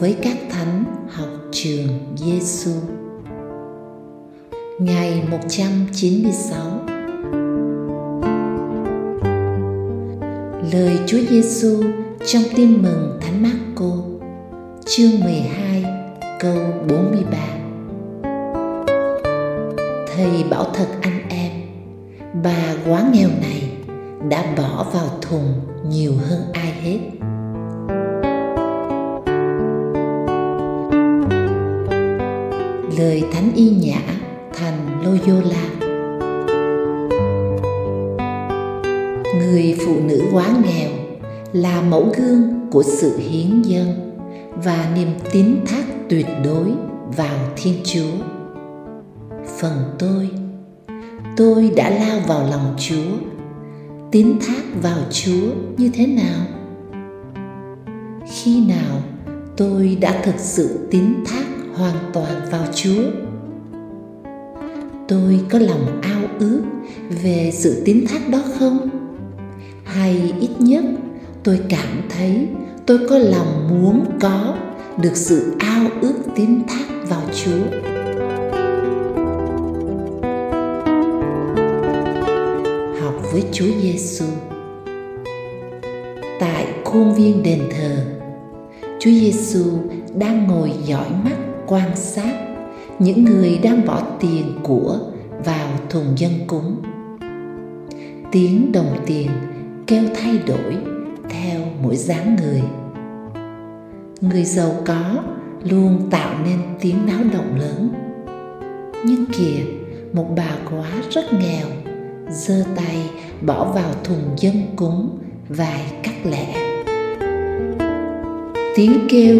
với các thánh học trường Giêsu. Ngày 196 Lời Chúa Giêsu trong Tin mừng Thánh Marco, chương 12, câu 43. Thầy bảo thật anh em, bà quá nghèo này đã bỏ vào thùng nhiều hơn ai hết lời thánh y nhã thành loyola. Người phụ nữ quá nghèo là mẫu gương của sự hiến dân và niềm tín thác tuyệt đối vào thiên chúa. Phần tôi tôi đã lao vào lòng chúa, tín thác vào chúa như thế nào? Khi nào tôi đã thực sự tín thác hoàn toàn vào chúa. Tôi có lòng ao ước về sự tín thác đó không? Hay ít nhất tôi cảm thấy tôi có lòng muốn có được sự ao ước tín thác vào chúa. Học với Chúa Giêsu. Tại khuôn viên đền thờ, Chúa Giêsu đang ngồi dõi mắt quan sát những người đang bỏ tiền của vào thùng dân cúng. Tiếng đồng tiền kêu thay đổi theo mỗi dáng người. Người giàu có luôn tạo nên tiếng náo động lớn. Nhưng kìa, một bà quá rất nghèo giơ tay bỏ vào thùng dân cúng vài cắt lẻ tiếng kêu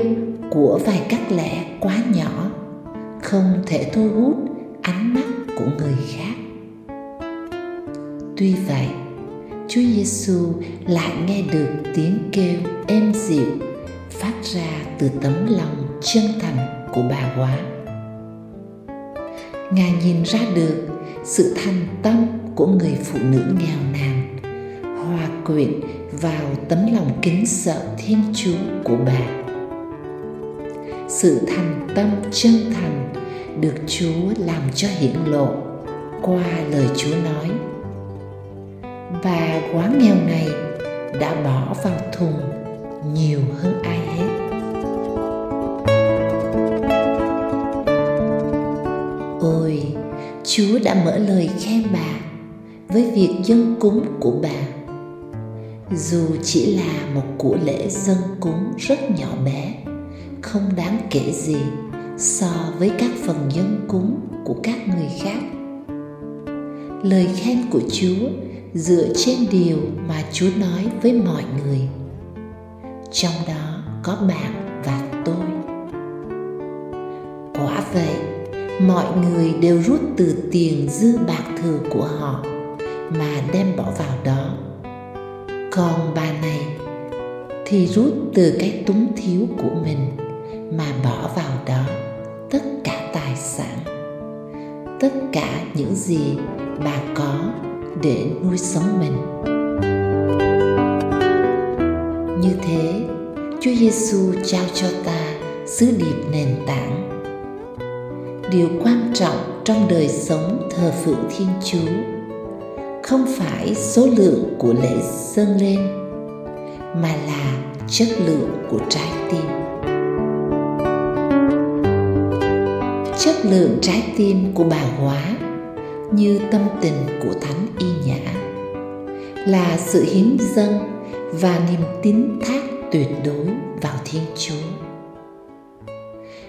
của vài cắt lẻ quá nhỏ, không thể thu hút ánh mắt của người khác tuy vậy, Chúa Giêsu lại nghe được tiếng kêu êm dịu phát ra từ tấm lòng chân thành của bà quá. Ngài nhìn ra được sự thành tâm của người phụ nữ nghèo nàn, hòa quyện vào tấm lòng kính sợ thiên chúa của bà sự thành tâm chân thành được chúa làm cho hiển lộ qua lời chúa nói. Và quá nghèo này đã bỏ vào thùng nhiều hơn ai hết. Ôi, chúa đã mở lời khen bà với việc dân cúng của bà. Dù chỉ là một của lễ dân cúng rất nhỏ bé không đáng kể gì so với các phần dân cúng của các người khác. Lời khen của chúa dựa trên điều mà chúa nói với mọi người. Trong đó có bạn và tôi. Quả vậy, mọi người đều rút từ tiền dư bạc thừa của họ mà đem bỏ vào đó. Còn bà này thì rút từ cái túng thiếu của mình mà bỏ vào đó tất cả tài sản, tất cả những gì bà có để nuôi sống mình. Như thế, Chúa Giêsu trao cho ta sứ điệp nền tảng. Điều quan trọng trong đời sống thờ phượng Thiên Chúa không phải số lượng của lễ dâng lên, mà là chất lượng của trái tim. Chất lượng trái tim của bà hóa như tâm tình của thánh y nhã. Là sự hiến dâng và niềm tín thác tuyệt đối vào thiên chúa.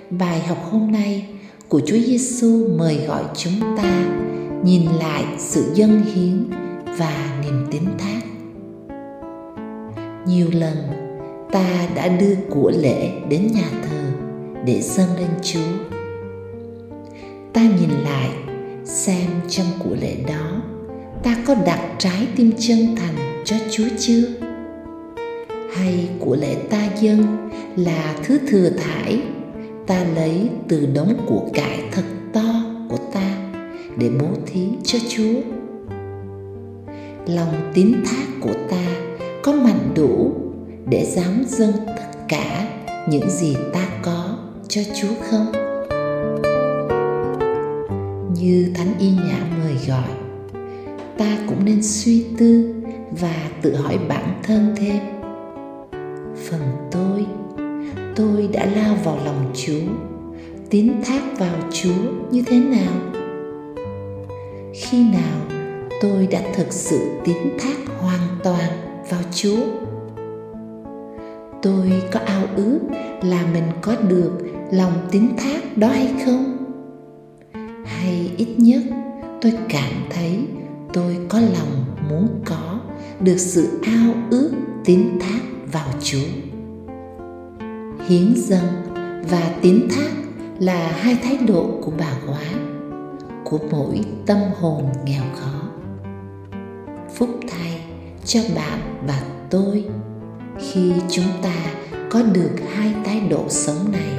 Bài học hôm nay của chúa giêsu mời gọi chúng ta nhìn lại sự dâng hiến và niềm tín thác. Nhiều lần ta đã đưa của lễ đến nhà thờ để dâng lên chúa ta nhìn lại, xem trong của lễ đó, ta có đặt trái tim chân thành cho chúa chưa hay của lễ ta dâng là thứ thừa thải, ta lấy từ đống của cải thật to của ta để bố thí cho Chúa. Lòng tín thác của ta có mạnh đủ để dám dâng tất cả những gì ta có cho Chúa không? Như Thánh Y Nhã mời gọi, ta cũng nên suy tư và tự hỏi bản thân thêm. Phần tôi, tôi đã lao vào lòng Chúa, tín thác vào Chúa như thế nào? Khi nào tôi đã thực sự tín thác hoàn toàn vào Chúa? tôi có ao ước là mình có được lòng tín thác đó hay không hay ít nhất tôi cảm thấy tôi có lòng muốn có được sự ao ước tín thác vào chúa. Hiến dâng và tín thác là hai thái độ của bà hóa của mỗi tâm hồn nghèo khó. Phúc thay cho bạn và tôi khi chúng ta có được hai thái độ sống này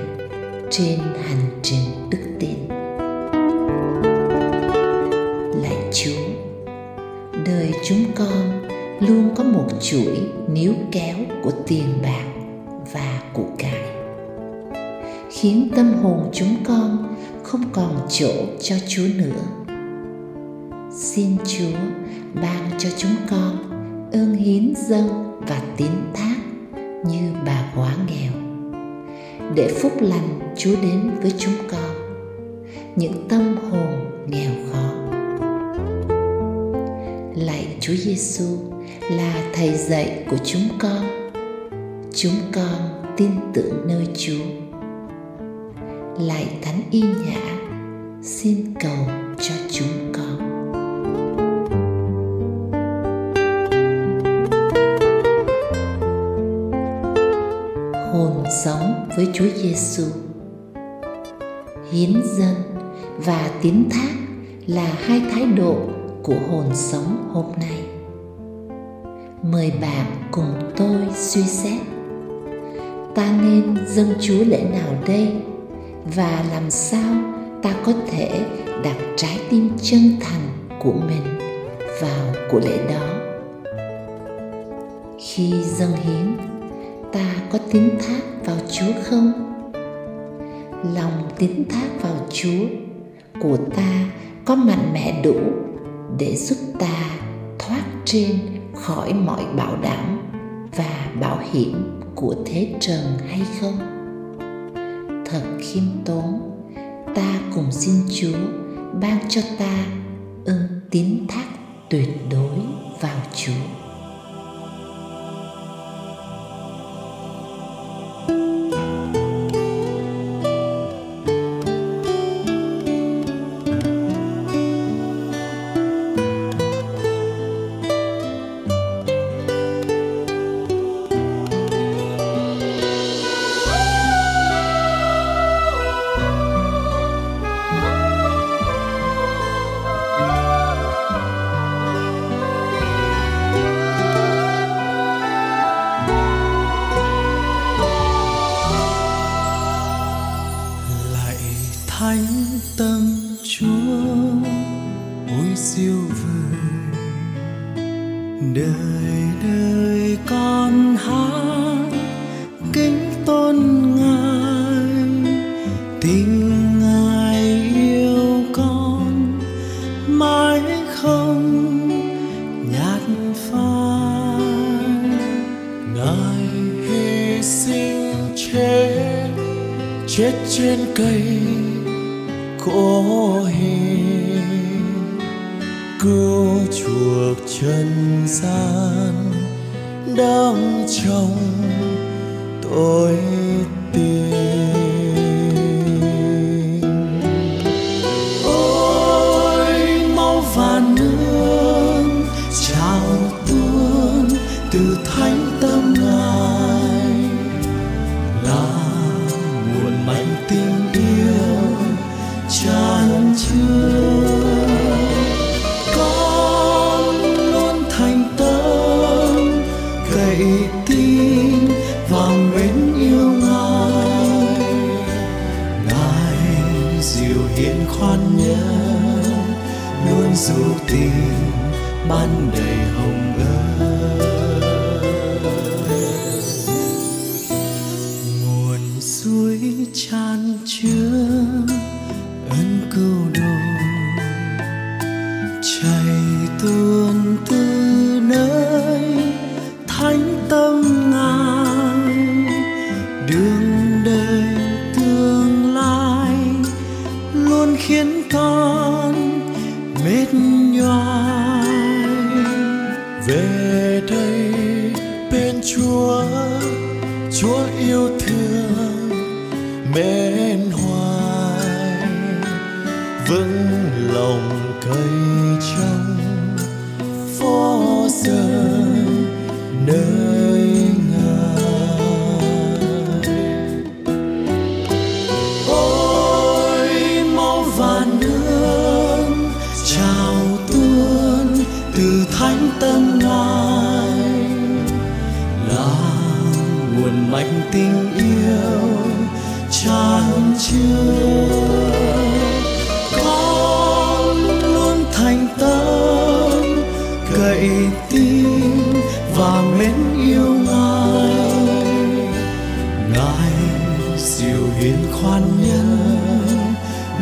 trên hành trình đức tin. Chúng con luôn có một chuỗi níu kéo của tiền bạc và của cải. Khiến tâm hồn chúng con không còn chỗ cho chúa nữa. Xin chúa ban cho chúng con ơn hiến dâng và tín thác như bà quá nghèo. Để phúc lành chúa đến với chúng con, những tâm hồn nghèo khó chúa giêsu là thầy dạy của chúng con. Chúng con tin tưởng nơi chúa. Lạy thánh y nhã, xin cầu cho chúng con. Hồn sống với Chúa Giêsu. Hiến dân và tiến thác là hai thái độ của hồn sống hôm nay. Mời bạn cùng tôi suy xét. Ta nên dâng Chúa lễ nào đây và làm sao ta có thể đặt trái tim chân thành của mình vào của lễ đó. Khi dâng hiến, ta có tín thác vào Chúa không? Lòng tín thác vào Chúa của ta có mạnh mẽ đủ để giúp ta thoát trên khỏi mọi bảo đảm và bảo hiểm của thế trần hay không? Thật khiêm tốn, ta cùng xin Chúa ban cho ta ơn tín thác tuyệt đối vào Chúa. Đời đời con hát kính tôn ngài. Tình ngài yêu con mãi không nhạt phai. Ngài hy sinh chết chết trên cây trần gian đang trong tôi tình tràn chứa ơn cứu độ. Chảy tuôn từ nơi thánh tâm ngài đường đời tương lai luôn khiến con mệt nhoài. Về đây bên chúa chúa yêu thương mến hoài, vững lòng cây trong phố rơi nơi ngài. Ôi, máu và nước trào tuôn từ thánh tâm ngài, là nguồn mạch tình yêu tràn con luôn thành tâm cậy tin và mến yêu ngài ngài dịu hiền khoan nhân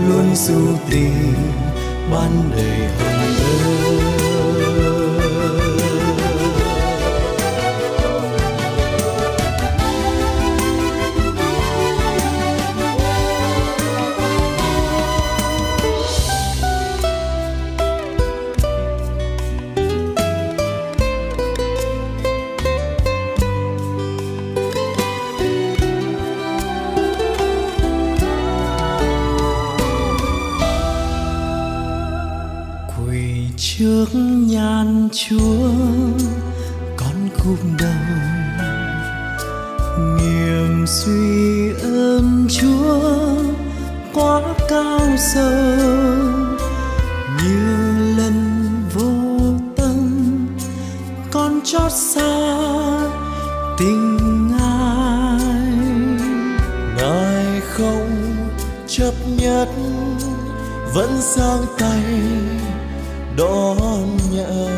luôn dù tình ban đầy hồng ơn trước nhan chúa con cúm đầu. Nghiệm suy ơn chúa quá cao sâu nhiều lần vô tâm. Con chót xa tình ai, ngài không chấp nhất vẫn sang tay đón nhận.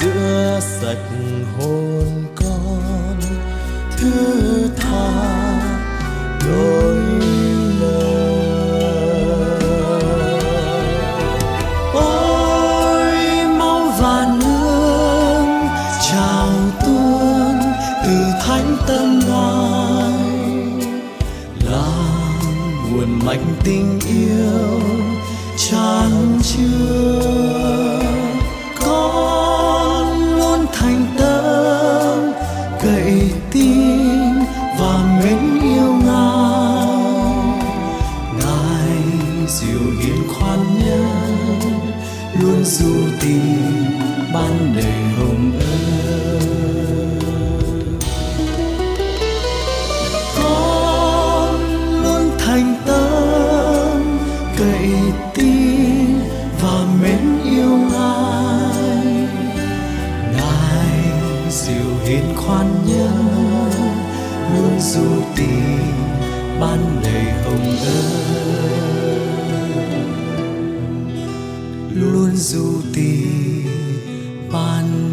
Giữa sạch hồn con, thứ tha đôi lời ôi, máu và nương trào tuôn từ thánh tâm ngài. Là nguồn mạch tình yêu tràn chưa con luôn thành tâm cậy tin và mến yêu ngài. Ngài dịu hiền khoan nhân luôn dù tình ban đầy dù tình ban đầy hồng ơn luôn dù tình ban